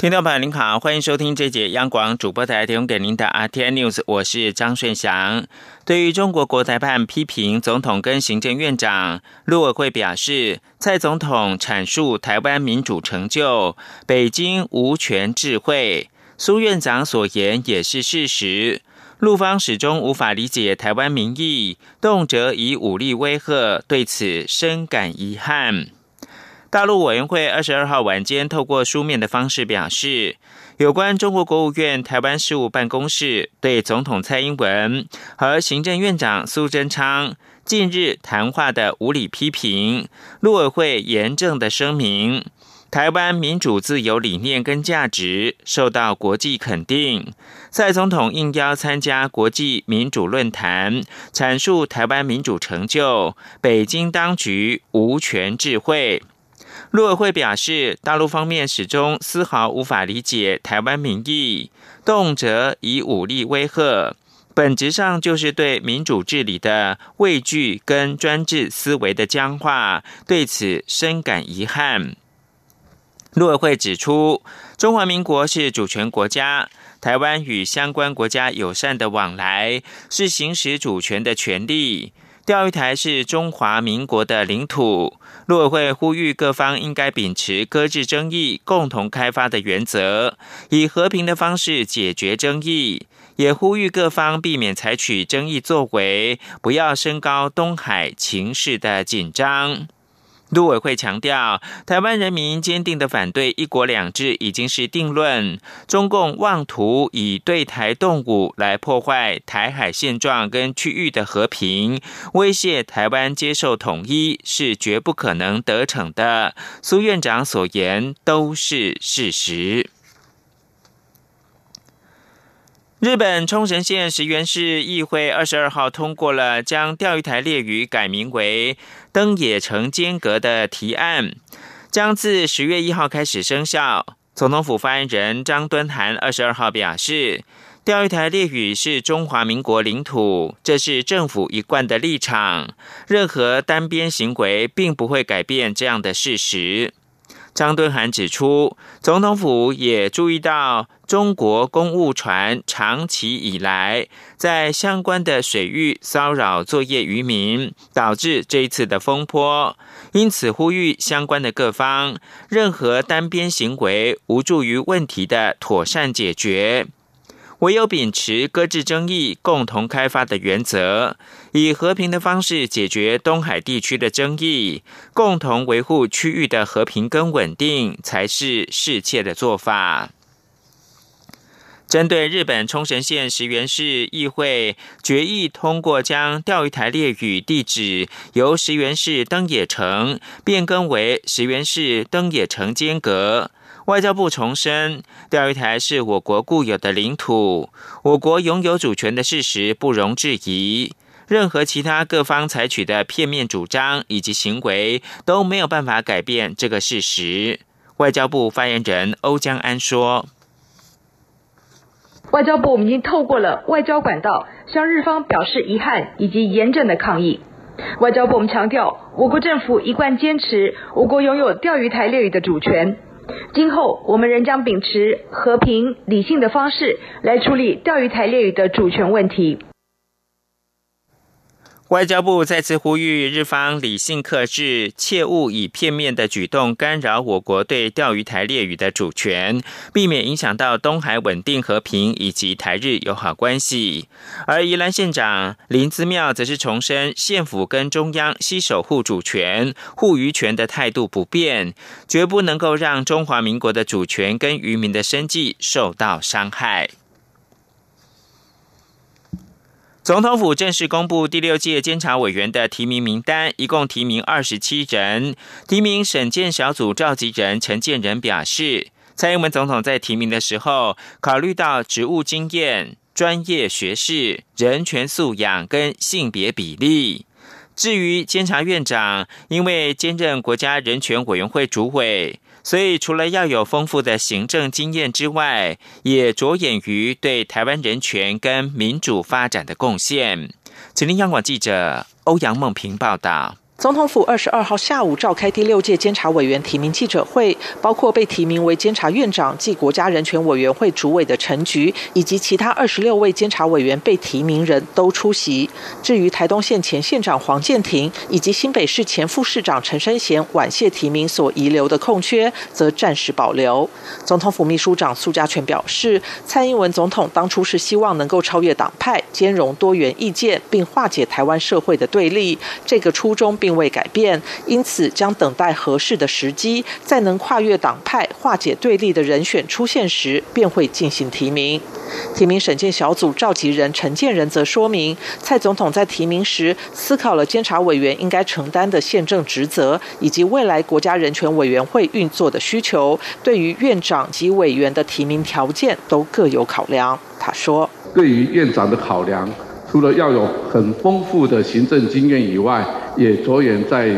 听众朋友您好，欢迎收听这节央广主播台提供给您的 RTI News，我是张顺祥。对于中国国台办批评总统跟行政院长，陆委会表示，蔡总统阐述台湾民主成就，北京无权智慧。苏院长所言也是事实，陆方始终无法理解台湾民意，动辄以武力威吓，对此深感遗憾。大陆委员会二十二号晚间透过书面的方式表示，有关中国国务院台湾事务办公室对总统蔡英文和行政院长苏贞昌近日谈话的无理批评，陆委会严正的声明。台湾民主自由理念跟价值受到国际肯定。蔡总统应邀参加国际民主论坛，阐述台湾民主成就。北京当局无权智慧。陆委会表示，大陆方面始终丝毫无法理解台湾民意，动辄以武力威吓，本质上就是对民主治理的畏惧跟专制思维的僵化。对此深感遗憾。陆委会指出，中华民国是主权国家，台湾与相关国家友善的往来是行使主权的权利。钓鱼台是中华民国的领土，陆委会呼吁各方应该秉持搁置争议、共同开发的原则，以和平的方式解决争议，也呼吁各方避免采取争议作为，不要升高东海情势的紧张。陆委会强调，台湾人民坚定的反对“一国两制”已经是定论。中共妄图以对台动武来破坏台海现状跟区域的和平，威胁台湾接受统一，是绝不可能得逞的。苏院长所言都是事实。日本冲绳县石原市议会二十二号通过了将钓鱼台列屿改名为登野城间隔的提案，将自十月一号开始生效。总统府发言人张敦涵二十二号表示，钓鱼台列屿是中华民国领土，这是政府一贯的立场，任何单边行为并不会改变这样的事实。张敦涵指出，总统府也注意到中国公务船长期以来在相关的水域骚扰作业渔民，导致这一次的风波，因此呼吁相关的各方，任何单边行为无助于问题的妥善解决。唯有秉持搁置争议、共同开发的原则，以和平的方式解决东海地区的争议，共同维护区域的和平跟稳定，才是适切的做法。针对日本冲绳县石原市议会决议通过将钓鱼台列屿地址由石原市登野城变更为石原市登野城间阁。外交部重申，钓鱼台是我国固有的领土，我国拥有主权的事实不容置疑。任何其他各方采取的片面主张以及行为都没有办法改变这个事实。外交部发言人欧江安说：“外交部我们已经透过了外交管道向日方表示遗憾以及严正的抗议。外交部我们强调，我国政府一贯坚持我国拥有钓鱼台列屿的主权。”今后，我们仍将秉持和平理性的方式来处理钓鱼台列屿的主权问题。外交部再次呼吁日方理性克制，切勿以片面的举动干扰我国对钓鱼台列屿的主权，避免影响到东海稳定和平以及台日友好关系。而宜兰县长林姿妙则是重申，县府跟中央悉守护主权、护渔权的态度不变，绝不能够让中华民国的主权跟渔民的生计受到伤害。总统府正式公布第六届监察委员的提名名单，一共提名二十七人。提名审荐小组召集人陈建仁表示，蔡英文总统在提名的时候，考虑到职务经验、专业学识、人权素养跟性别比例。至于监察院长，因为兼任国家人权委员会主委，所以除了要有丰富的行政经验之外，也着眼于对台湾人权跟民主发展的贡献。吉林央广记者欧阳梦平报道。总统府二十二号下午召开第六届监察委员提名记者会，包括被提名为监察院长暨国家人权委员会主委的陈菊，以及其他二十六位监察委员被提名人都出席。至于台东县前县长黄建庭以及新北市前副市长陈生贤晚谢提名所遗留的空缺，则暂时保留。总统府秘书长苏家全表示，蔡英文总统当初是希望能够超越党派，兼容多元意见，并化解台湾社会的对立，这个初衷并。并未改变，因此将等待合适的时机，在能跨越党派、化解对立的人选出现时，便会进行提名。提名审件小组召集人陈建仁则说明，蔡总统在提名时思考了监察委员应该承担的宪政职责，以及未来国家人权委员会运作的需求，对于院长及委员的提名条件都各有考量。他说：“对于院长的考量。”除了要有很丰富的行政经验以外，也着眼在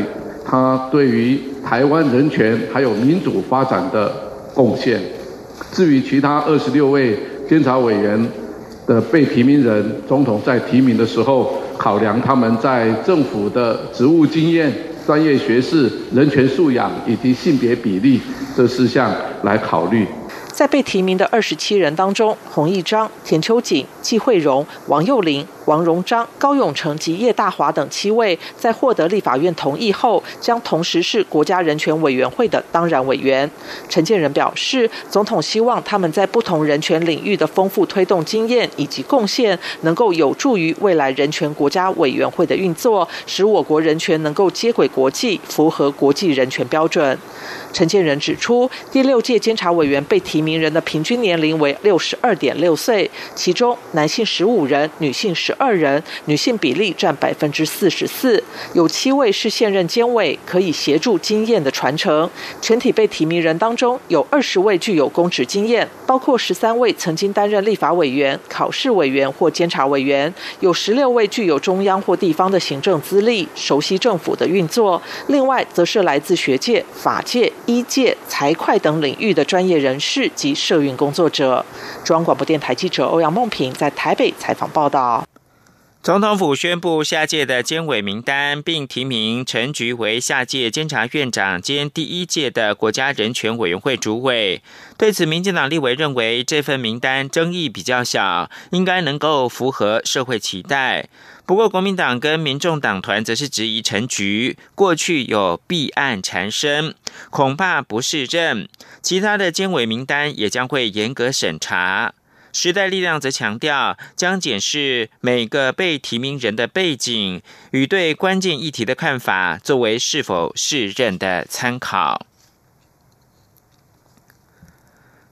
他对于台湾人权还有民主发展的贡献。至于其他二十六位监察委员的被提名人，总统在提名的时候，考量他们在政府的职务经验、专业学识、人权素养以及性别比例这四项来考虑。在被提名的二十七人当中，洪义章、田秋瑾、季惠荣、王幼玲。王荣章、高永成及叶大华等七位，在获得立法院同意后，将同时是国家人权委员会的当然委员。陈建仁表示，总统希望他们在不同人权领域的丰富推动经验以及贡献，能够有助于未来人权国家委员会的运作，使我国人权能够接轨国际，符合国际人权标准。陈建仁指出，第六届监察委员被提名人的平均年龄为六十二点六岁，其中男性十五人，女性十二人，女性比例占百分之四十四。有七位是现任监委，可以协助经验的传承。全体被提名人当中，有二十位具有公职经验，包括十三位曾经担任立法委员、考试委员或监察委员，有十六位具有中央或地方的行政资历，熟悉政府的运作。另外，则是来自学界、法界。医界、财会等领域的专业人士及社运工作者。中央广播电台记者欧阳梦平在台北采访报道。总统府宣布下届的监委名单，并提名陈菊为下届监察院长兼第一届的国家人权委员会主委。对此，民进党立委认为这份名单争议比较小，应该能够符合社会期待。不过，国民党跟民众党团则是质疑陈菊过去有弊案缠身，恐怕不是任。其他的监委名单也将会严格审查。时代力量则强调，将检视每个被提名人的背景与对关键议题的看法，作为是否适任的参考。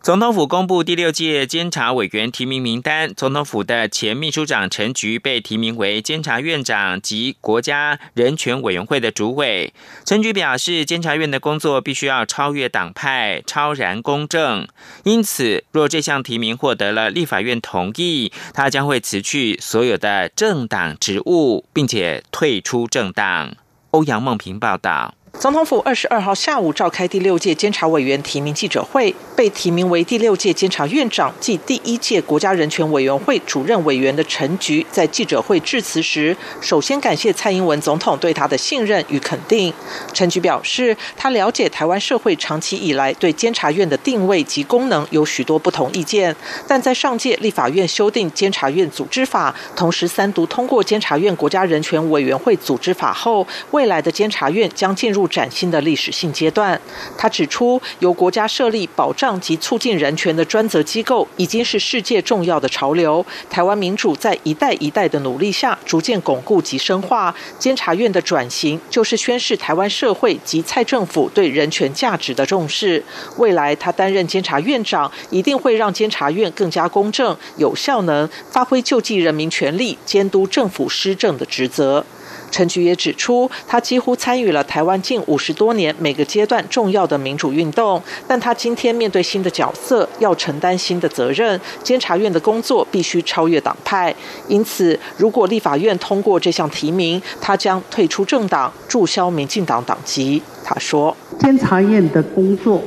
总统府公布第六届监察委员提名名单，总统府的前秘书长陈菊被提名为监察院长及国家人权委员会的主委。陈菊表示，监察院的工作必须要超越党派、超然公正，因此若这项提名获得了立法院同意，他将会辞去所有的政党职务，并且退出政党。欧阳梦平报道。总统府二十二号下午召开第六届监察委员提名记者会，被提名为第六届监察院长暨第一届国家人权委员会主任委员的陈菊，在记者会致辞时，首先感谢蔡英文总统对他的信任与肯定。陈菊表示，他了解台湾社会长期以来对监察院的定位及功能有许多不同意见，但在上届立法院修订监察院组织法，同时三读通过监察院国家人权委员会组织法后，未来的监察院将进入。崭新的历史性阶段，他指出，由国家设立保障及促进人权的专责机构，已经是世界重要的潮流。台湾民主在一代一代的努力下，逐渐巩固及深化。监察院的转型，就是宣示台湾社会及蔡政府对人权价值的重视。未来他担任监察院长，一定会让监察院更加公正、有效能，发挥救济人民权利、监督政府施政的职责。陈菊也指出，他几乎参与了台湾近五十多年每个阶段重要的民主运动，但他今天面对新的角色，要承担新的责任。监察院的工作必须超越党派，因此，如果立法院通过这项提名，他将退出政党，注销民进党党籍。他说：“监察院的工作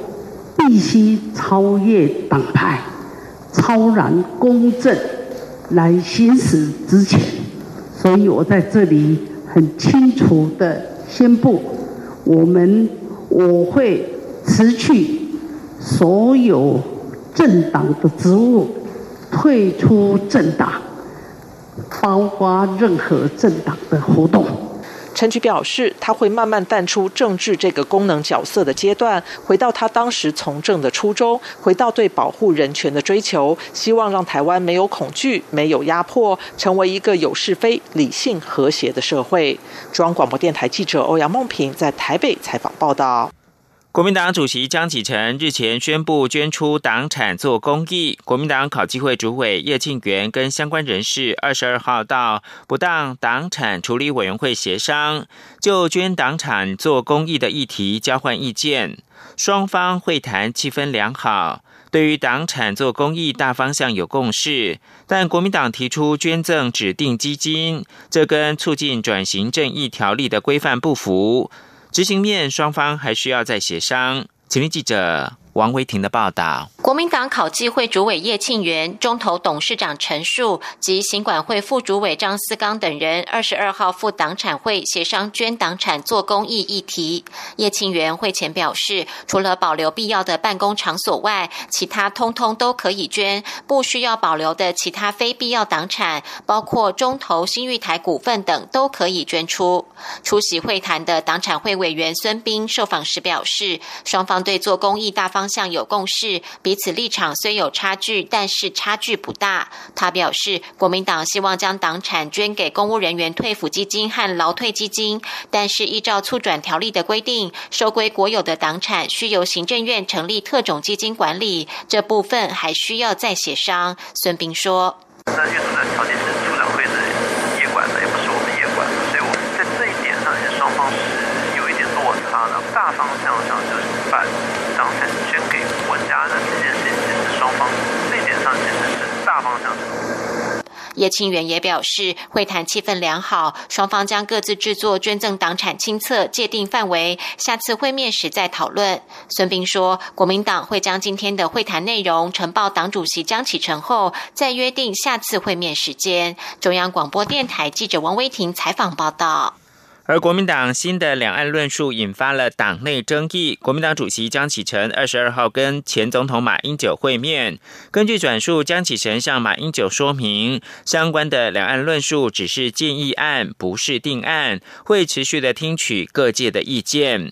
必须超越党派，超然公正来行使职权。所以我在这里很清楚的宣布，我们我会辞去所有政党的职务，退出政党，包括任何政党的活动。陈菊表示，他会慢慢淡出政治这个功能角色的阶段，回到他当时从政的初衷，回到对保护人权的追求，希望让台湾没有恐惧、没有压迫，成为一个有是非、理性、和谐的社会。中央广播电台记者欧阳梦平在台北采访报道。国民党主席江启臣日前宣布捐出党产做公益。国民党考纪会主委叶庆元跟相关人士二十二号到不当党产处理委员会协商，就捐党产做公益的议题交换意见。双方会谈气氛良好，对于党产做公益大方向有共识。但国民党提出捐赠指定基金，这跟促进转型正义条例的规范不符。执行面双方还需要再协商。请听记者。王维婷的报道：国民党考纪会主委叶庆元、中投董事长陈树及行管会副主委张思刚等人，二十二号赴党产会协商捐党产做公益议题。叶庆元会前表示，除了保留必要的办公场所外，其他通通都可以捐，不需要保留的其他非必要党产，包括中投新玉台股份等，都可以捐出。出席会谈的党产会委员孙斌受访时表示，双方对做公益大方。方向有共识，彼此立场虽有差距，但是差距不大。他表示，国民党希望将党产捐给公务人员退抚基金和劳退基金，但是依照促转条例的规定，收归国有的党产需由行政院成立特种基金管理，这部分还需要再协商。孙斌说：“那运作的条件是促转会的，也不是我们业管，所以我们在这一点上，双方是有一点落差的。大方向上就是办。”党产捐给国家的这件事情双方这点上简直是大方向叶清元也表示，会谈气氛良好，双方将各自制作捐赠党产清册，界定范围，下次会面时再讨论。孙斌说，国民党会将今天的会谈内容呈报党主席江启臣后，再约定下次会面时间。中央广播电台记者王威婷采访报道。而国民党新的两岸论述引发了党内争议。国民党主席江启臣二十二号跟前总统马英九会面，根据转述，江启臣向马英九说明，相关的两岸论述只是建议案，不是定案，会持续的听取各界的意见。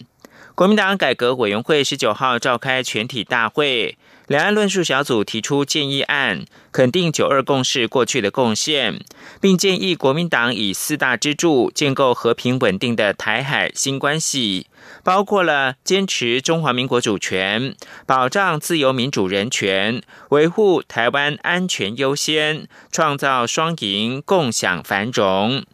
国民党改革委员会十九号召开全体大会。两岸论述小组提出建议案，肯定九二共识过去的贡献，并建议国民党以四大支柱建构和平稳定的台海新关系，包括了坚持中华民国主权、保障自由民主人权、维护台湾安全优先、创造双赢共享繁荣。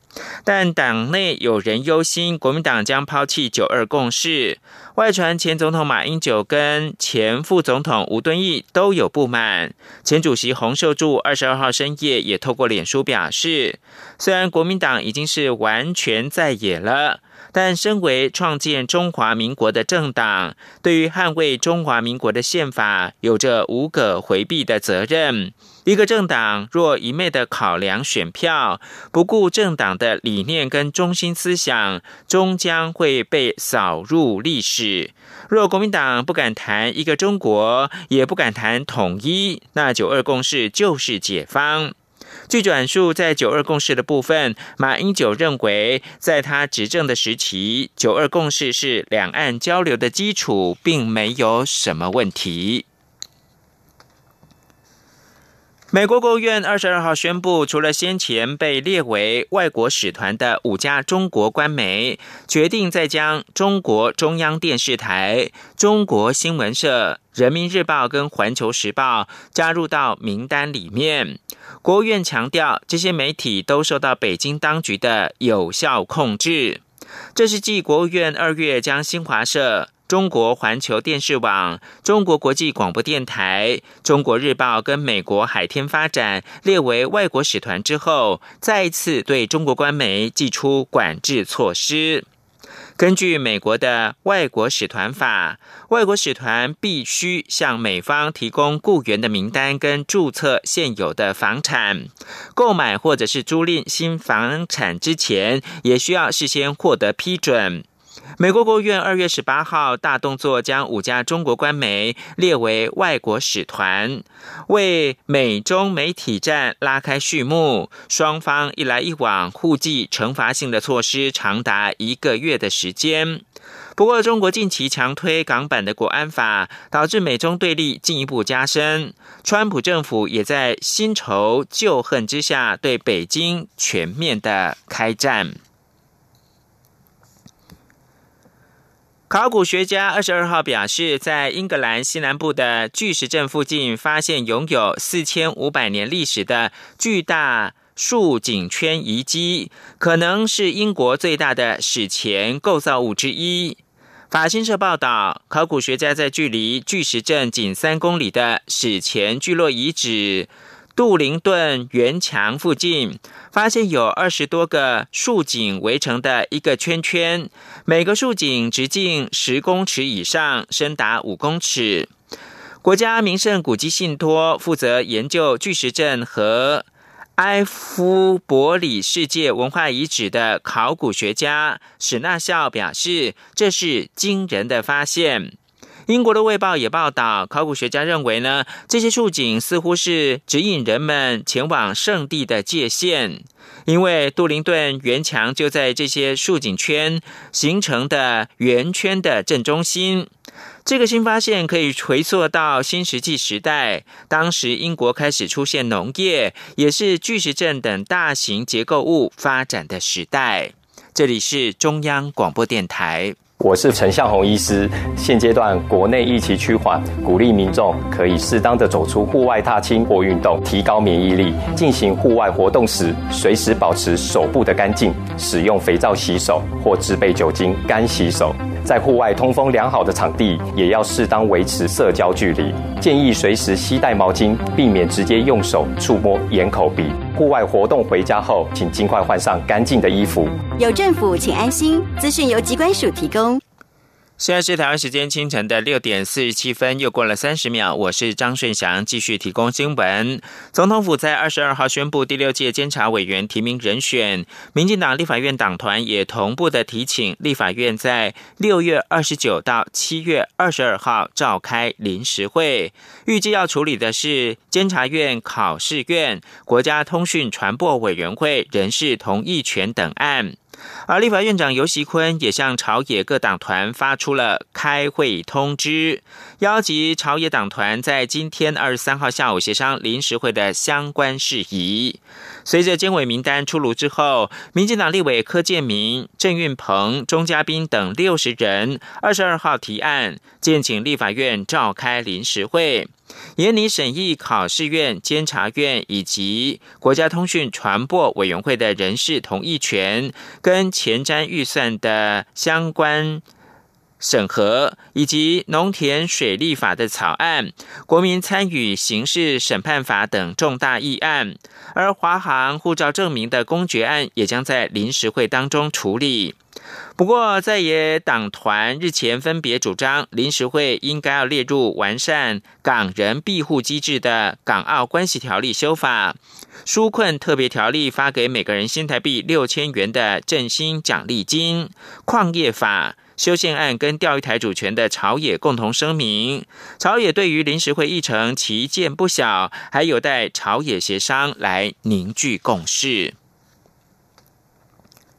但党内有人忧心，国民党将抛弃九二共识。外传前总统马英九跟前副总统吴敦义都有不满。前主席洪秀柱二十二号深夜也透过脸书表示，虽然国民党已经是完全在野了。但身为创建中华民国的政党，对于捍卫中华民国的宪法，有着无可回避的责任。一个政党若一昧的考量选票，不顾政党的理念跟中心思想，终将会被扫入历史。若国民党不敢谈一个中国，也不敢谈统一，那九二共识就是解放。据转述，在九二共识的部分，马英九认为，在他执政的时期，九二共识是两岸交流的基础，并没有什么问题。美国国务院二十二号宣布，除了先前被列为外国使团的五家中国官媒，决定再将中国中央电视台、中国新闻社、人民日报跟环球时报加入到名单里面。国务院强调，这些媒体都受到北京当局的有效控制。这是继国务院二月将新华社。中国环球电视网、中国国际广播电台、中国日报跟美国海天发展列为外国使团之后，再一次对中国官媒寄出管制措施。根据美国的外国使团法，外国使团必须向美方提供雇员的名单跟注册现有的房产。购买或者是租赁新房产之前，也需要事先获得批准。美国国务院二月十八号大动作，将五家中国官媒列为外国使团，为美中媒体战拉开序幕。双方一来一往，互记惩罚性的措施长达一个月的时间。不过，中国近期强推港版的国安法，导致美中对立进一步加深。川普政府也在新仇旧恨之下，对北京全面的开战。考古学家二十二号表示，在英格兰西南部的巨石阵附近发现拥有四千五百年历史的巨大竖井圈遗迹，可能是英国最大的史前构造物之一。法新社报道，考古学家在距离巨石阵仅三公里的史前聚落遗址。杜灵顿圆墙附近发现有二十多个竖井围成的一个圈圈，每个竖井直径十公尺以上，深达五公尺。国家名胜古迹信托负责研究巨石阵和埃夫伯里世界文化遗址的考古学家史纳孝表示：“这是惊人的发现。”英国的《卫报》也报道，考古学家认为呢，这些竖井似乎是指引人们前往圣地的界限，因为杜灵顿圆墙就在这些竖井圈形成的圆圈的正中心。这个新发现可以回溯到新石器时代，当时英国开始出现农业，也是巨石阵等大型结构物发展的时代。这里是中央广播电台。我是陈向红医师。现阶段国内疫情趋缓，鼓励民众可以适当的走出户外踏青或运动，提高免疫力。进行户外活动时，随时保持手部的干净，使用肥皂洗手或制备酒精干洗手。在户外通风良好的场地，也要适当维持社交距离。建议随时携带毛巾，避免直接用手触摸眼、口、鼻。户外活动回家后，请尽快换上干净的衣服。有政府，请安心。资讯由机关署提供。现在是台湾时间清晨的六点四十七分，又过了三十秒。我是张顺祥，继续提供新闻。总统府在二十二号宣布第六届监察委员提名人选，民进党立法院党团也同步的提请立法院在六月二十九到七月二十二号召开临时会，预计要处理的是监察院考试院、国家通讯传播委员会人事同意权等案。而立法院长游锡坤也向朝野各党团发出了开会通知，邀集朝野党团在今天二十三号下午协商临时会的相关事宜。随着监委名单出炉之后，民进党立委柯建明、郑运鹏、钟嘉宾等六十人二十二号提案，建请立法院召开临时会。严拟审议考试院、监察院以及国家通讯传播委员会的人事同意权，跟前瞻预算的相关审核，以及农田水利法的草案、国民参与刑事审判法等重大议案，而华航护照证明的公决案也将在临时会当中处理。不过，在野党团日前分别主张，临时会应该要列入完善港人庇护机制的《港澳关系条例》修法、纾困特别条例发给每个人新台币六千元的振兴奖励金、矿业法修宪案跟钓鱼台主权的朝野共同声明。朝野对于临时会议程旗舰不小，还有待朝野协商来凝聚共识。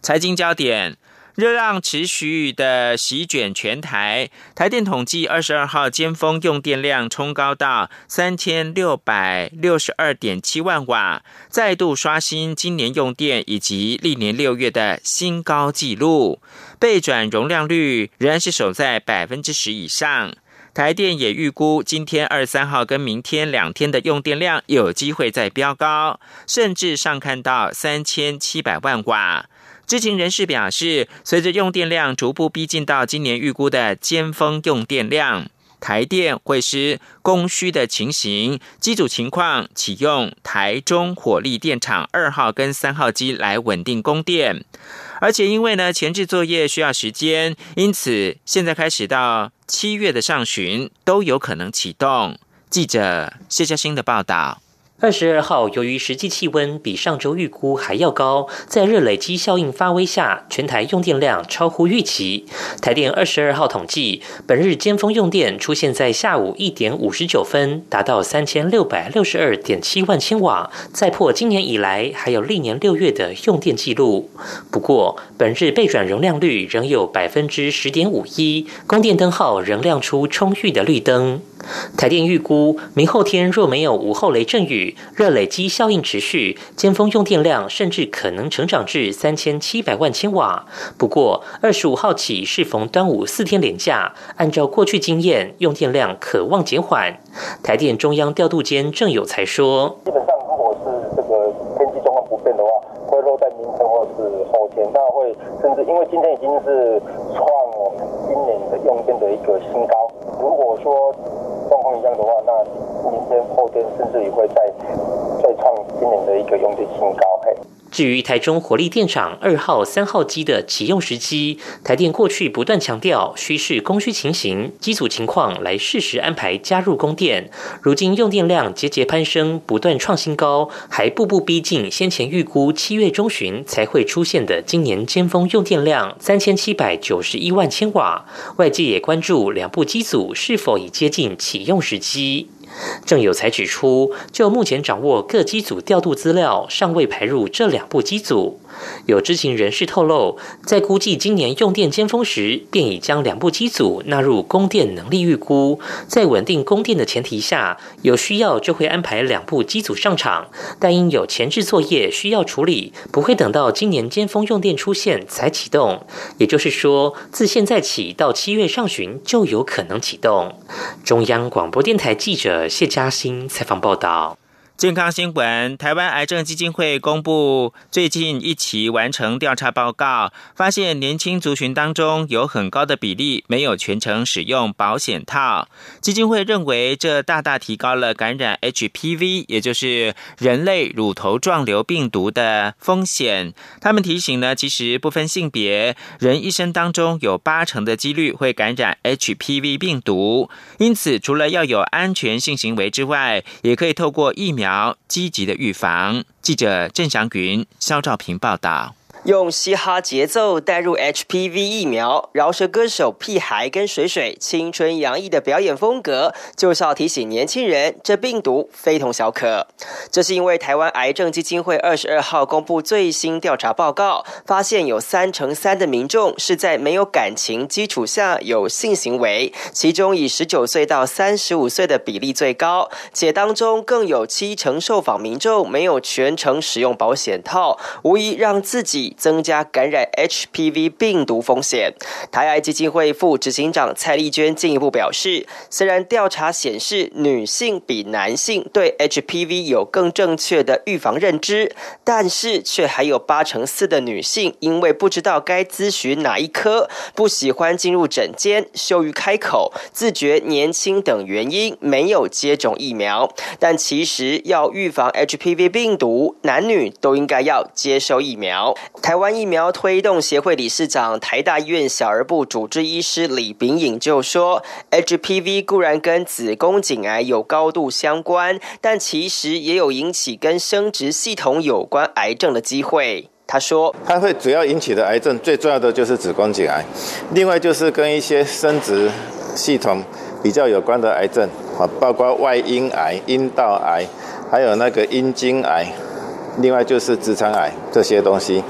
财经焦点。热浪持续的席卷全台，台电统计二十二号尖峰用电量冲高到三千六百六十二点七万瓦，再度刷新今年用电以及历年六月的新高纪录。备转容量率仍然是守在百分之十以上。台电也预估今天二十三号跟明天两天的用电量有机会再飙高，甚至上看到三千七百万瓦。知情人士表示，随着用电量逐步逼近到今年预估的尖峰用电量，台电会师供需的情形、机组情况，启用台中火力电厂二号跟三号机来稳定供电。而且因为呢前置作业需要时间，因此现在开始到七月的上旬都有可能启动。记者谢嘉欣的报道。二十二号，由于实际气温比上周预估还要高，在热累积效应发威下，全台用电量超乎预期。台电二十二号统计，本日尖峰用电出现在下午一点五十九分，达到三千六百六十二点七万千瓦，再破今年以来还有历年六月的用电记录。不过，本日备转容量率仍有百分之十点五一，供电灯号仍亮出充裕的绿灯。台电预估，明后天若没有午后雷阵雨，热累积效应持续，尖峰用电量甚至可能成长至三千七百万千瓦。不过，二十五号起适逢端午四天连假，按照过去经验，用电量可望减缓。台电中央调度间郑有才说：“基本上，如果是这个天气状况不变的话，会落在明天或是后天，那会甚至因为今天已经是创我们今年的用电的一个新高。如果说状况一样的话，那明天、后天甚至也会再再创今年的一个用电新高。至于台中火力电厂二号、三号机的启用时机，台电过去不断强调需视供需情形、机组情况来适时安排加入供电。如今用电量节节攀升，不断创新高，还步步逼近先前预估七月中旬才会出现的今年尖峰用电量三千七百九十一万千瓦。外界也关注两部机组是否已接近启用时机。郑有才指出，就目前掌握各机组调度资料，尚未排入这两部机组。有知情人士透露，在估计今年用电尖峰时，便已将两部机组纳入供电能力预估。在稳定供电的前提下，有需要就会安排两部机组上场，但因有前置作业需要处理，不会等到今年尖峰用电出现才启动。也就是说，自现在起到七月上旬就有可能启动。中央广播电台记者谢嘉欣采访报道。健康新闻：台湾癌症基金会公布最近一期完成调查报告，发现年轻族群当中有很高的比例没有全程使用保险套。基金会认为，这大大提高了感染 HPV，也就是人类乳头状瘤病毒的风险。他们提醒呢，其实不分性别，人一生当中有八成的几率会感染 HPV 病毒。因此，除了要有安全性行为之外，也可以透过疫苗。积极的预防。记者郑祥云、肖兆平报道。用嘻哈节奏带入 HPV 疫苗，饶舌歌手屁孩跟水水青春洋溢的表演风格，就是要提醒年轻人，这病毒非同小可。这是因为台湾癌症基金会二十二号公布最新调查报告，发现有三成三的民众是在没有感情基础下有性行为，其中以十九岁到三十五岁的比例最高，且当中更有七成受访民众没有全程使用保险套，无疑让自己。增加感染 HPV 病毒风险。台癌基金会副执行长蔡丽娟进一步表示，虽然调查显示女性比男性对 HPV 有更正确的预防认知，但是却还有八成四的女性因为不知道该咨询哪一科、不喜欢进入诊间、羞于开口、自觉年轻等原因没有接种疫苗。但其实要预防 HPV 病毒，男女都应该要接受疫苗。台湾疫苗推动协会理事长、台大医院小儿部主治医师李炳颖就说：“HPV 固然跟子宫颈癌有高度相关，但其实也有引起跟生殖系统有关癌症的机会。”他说：“它会主要引起的癌症，最重要的就是子宫颈癌，另外就是跟一些生殖系统比较有关的癌症啊，包括外阴癌、阴道癌，还有那个阴茎癌。”另外就是直肠癌这些东西，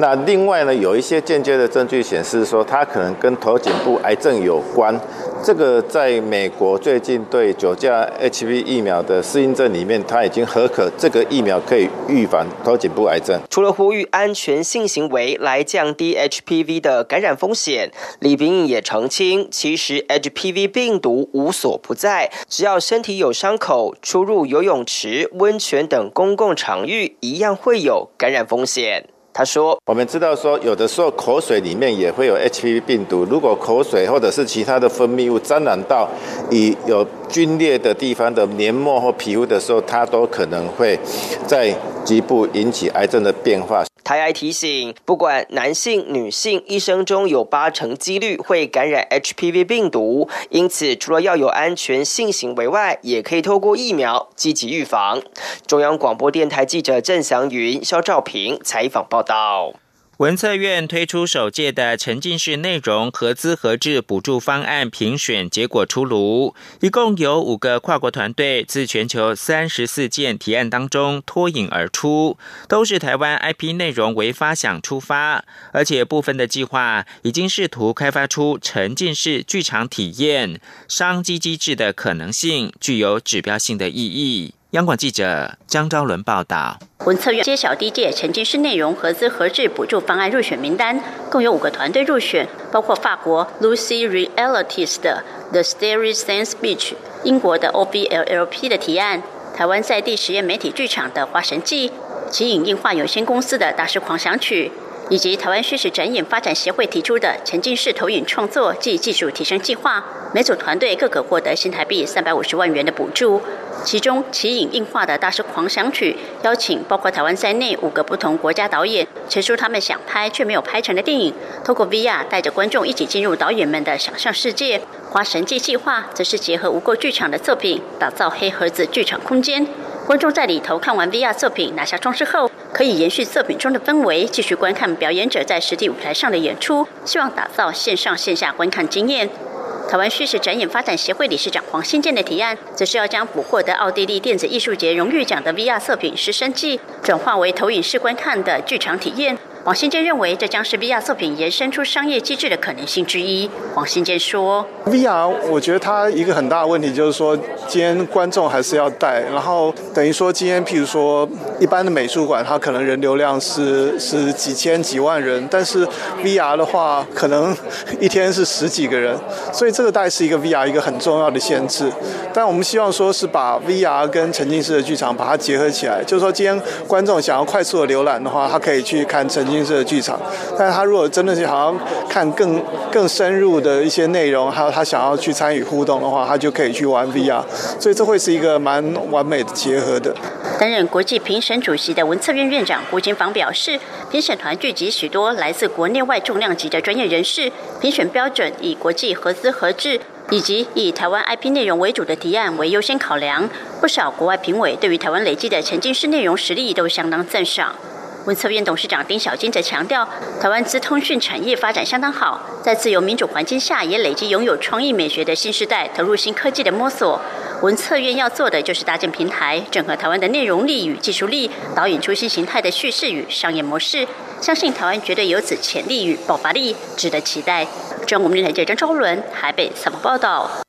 那另外呢，有一些间接的证据显示说，它可能跟头颈部癌症有关。这个在美国最近对九价 HPV 疫苗的适应症里面，它已经合可这个疫苗可以预防头颈部癌症。除了呼吁安全性行为来降低 HPV 的感染风险，李斌也澄清，其实 HPV 病毒无所不在，只要身体有伤口，出入游泳池、温泉等公共场域，一样会有感染风险。他说：“我们知道说，有的时候口水里面也会有 HPV 病毒，如果口水或者是其他的分泌物沾染到以有皲裂的地方的黏膜或皮肤的时候，它都可能会在局部引起癌症的变化。”台癌提醒，不管男性、女性，一生中有八成几率会感染 HPV 病毒，因此除了要有安全性行为外，也可以透过疫苗积极预防。中央广播电台记者郑祥云、肖兆平采访报道。文策院推出首届的沉浸式内容合资合制补助方案评选结果出炉，一共有五个跨国团队自全球三十四件提案当中脱颖而出，都是台湾 IP 内容为发想出发，而且部分的计划已经试图开发出沉浸式剧场体验商机机制的可能性，具有指标性的意义。央广记者江昭伦报道。文策院揭晓第一届沉浸式内容合资合制补助方案入选名单，共有五个团队入选，包括法国 Lucy Realities 的 The Starry Sands Beach，英国的 OVLLP 的提案，台湾在地实验媒体剧场的《花神记》，奇影映画有限公司的大师狂想曲。以及台湾虚实展演发展协会提出的沉浸式投影创作暨技术提升计划，每组团队各可获得新台币三百五十万元的补助。其中，奇影映画的大师狂想曲邀请包括台湾在内五个不同国家导演，陈述他们想拍却没有拍成的电影，透过 VR 带着观众一起进入导演们的想象世界。花神记计划则是结合无垢剧场的作品，打造黑盒子剧场空间。观众在里头看完 VR 作品，拿下装饰后，可以延续作品中的氛围，继续观看表演者在实地舞台上的演出，希望打造线上线下观看经验。台湾叙事展演发展协会理事长黄新建的提案，则是要将捕获得奥地利电子艺术节荣誉奖的 VR 作品《失生记》，转化为投影式观看的剧场体验。王新建认为，这将是 VR 作品延伸出商业机制的可能性之一。王新建说：“VR，我觉得它一个很大的问题就是说，今天观众还是要带，然后等于说今天，譬如说一般的美术馆，它可能人流量是 是几千几万人，但是 VR 的话，可能一天是十几个人，所以这个带是一个 VR 一个很重要的限制。但我们希望说是把 VR 跟沉浸式的剧场把它结合起来，就是说今天观众想要快速的浏览的话，他可以去看沉浸。”新式的剧场，但他如果真的是好像看更更深入的一些内容，还有他想要去参与互动的话，他就可以去玩 VR，所以这会是一个蛮完美的结合的。担任国际评审主席的文策院院长胡金芳表示，评审团聚集许多来自国内外重量级的专业人士，评选标准以国际合资合制以及以台湾 IP 内容为主的提案为优先考量。不少国外评委对于台湾累积的沉浸式内容实力都相当赞赏。文策院董事长丁小金则强调，台湾资通讯产业发展相当好，在自由民主环境下，也累积拥有创意美学的新时代，投入新科技的摸索。文策院要做的就是搭建平台，整合台湾的内容力与技术力，导引出新形态的叙事与商业模式。相信台湾绝对有此潜力与爆发力，值得期待。中国电台记者张昭伦台北采访报道。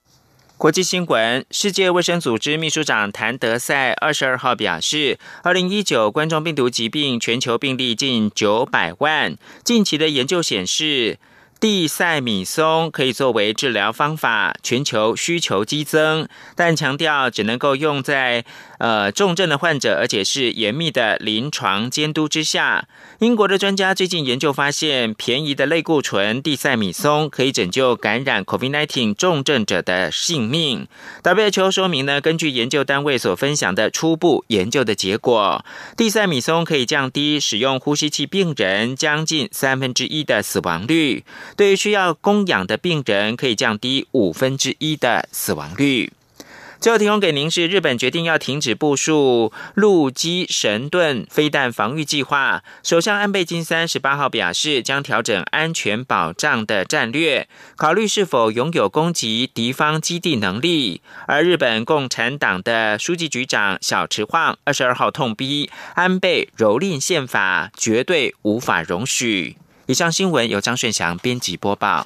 国际新闻：世界卫生组织秘书长谭德赛二十二号表示，二零一九冠状病毒疾病全球病例近九百万。近期的研究显示。地塞米松可以作为治疗方法，全球需求激增，但强调只能够用在呃重症的患者，而且是严密的临床监督之下。英国的专家最近研究发现，便宜的类固醇地塞米松可以拯救感染 COVID-19 重症者的性命。WHO 说明呢，根据研究单位所分享的初步研究的结果，地塞米松可以降低使用呼吸器病人将近三分之一的死亡率。对于需要供氧的病人，可以降低五分之一的死亡率。最后提供给您是日本决定要停止部署陆基神盾飞弹防御计划。首相安倍晋三十八号表示，将调整安全保障的战略，考虑是否拥有攻击敌方基地能力。而日本共产党的书记局长小池晃二十二号痛逼安倍蹂躏宪法，绝对无法容许。以上新闻由张顺祥编辑播报。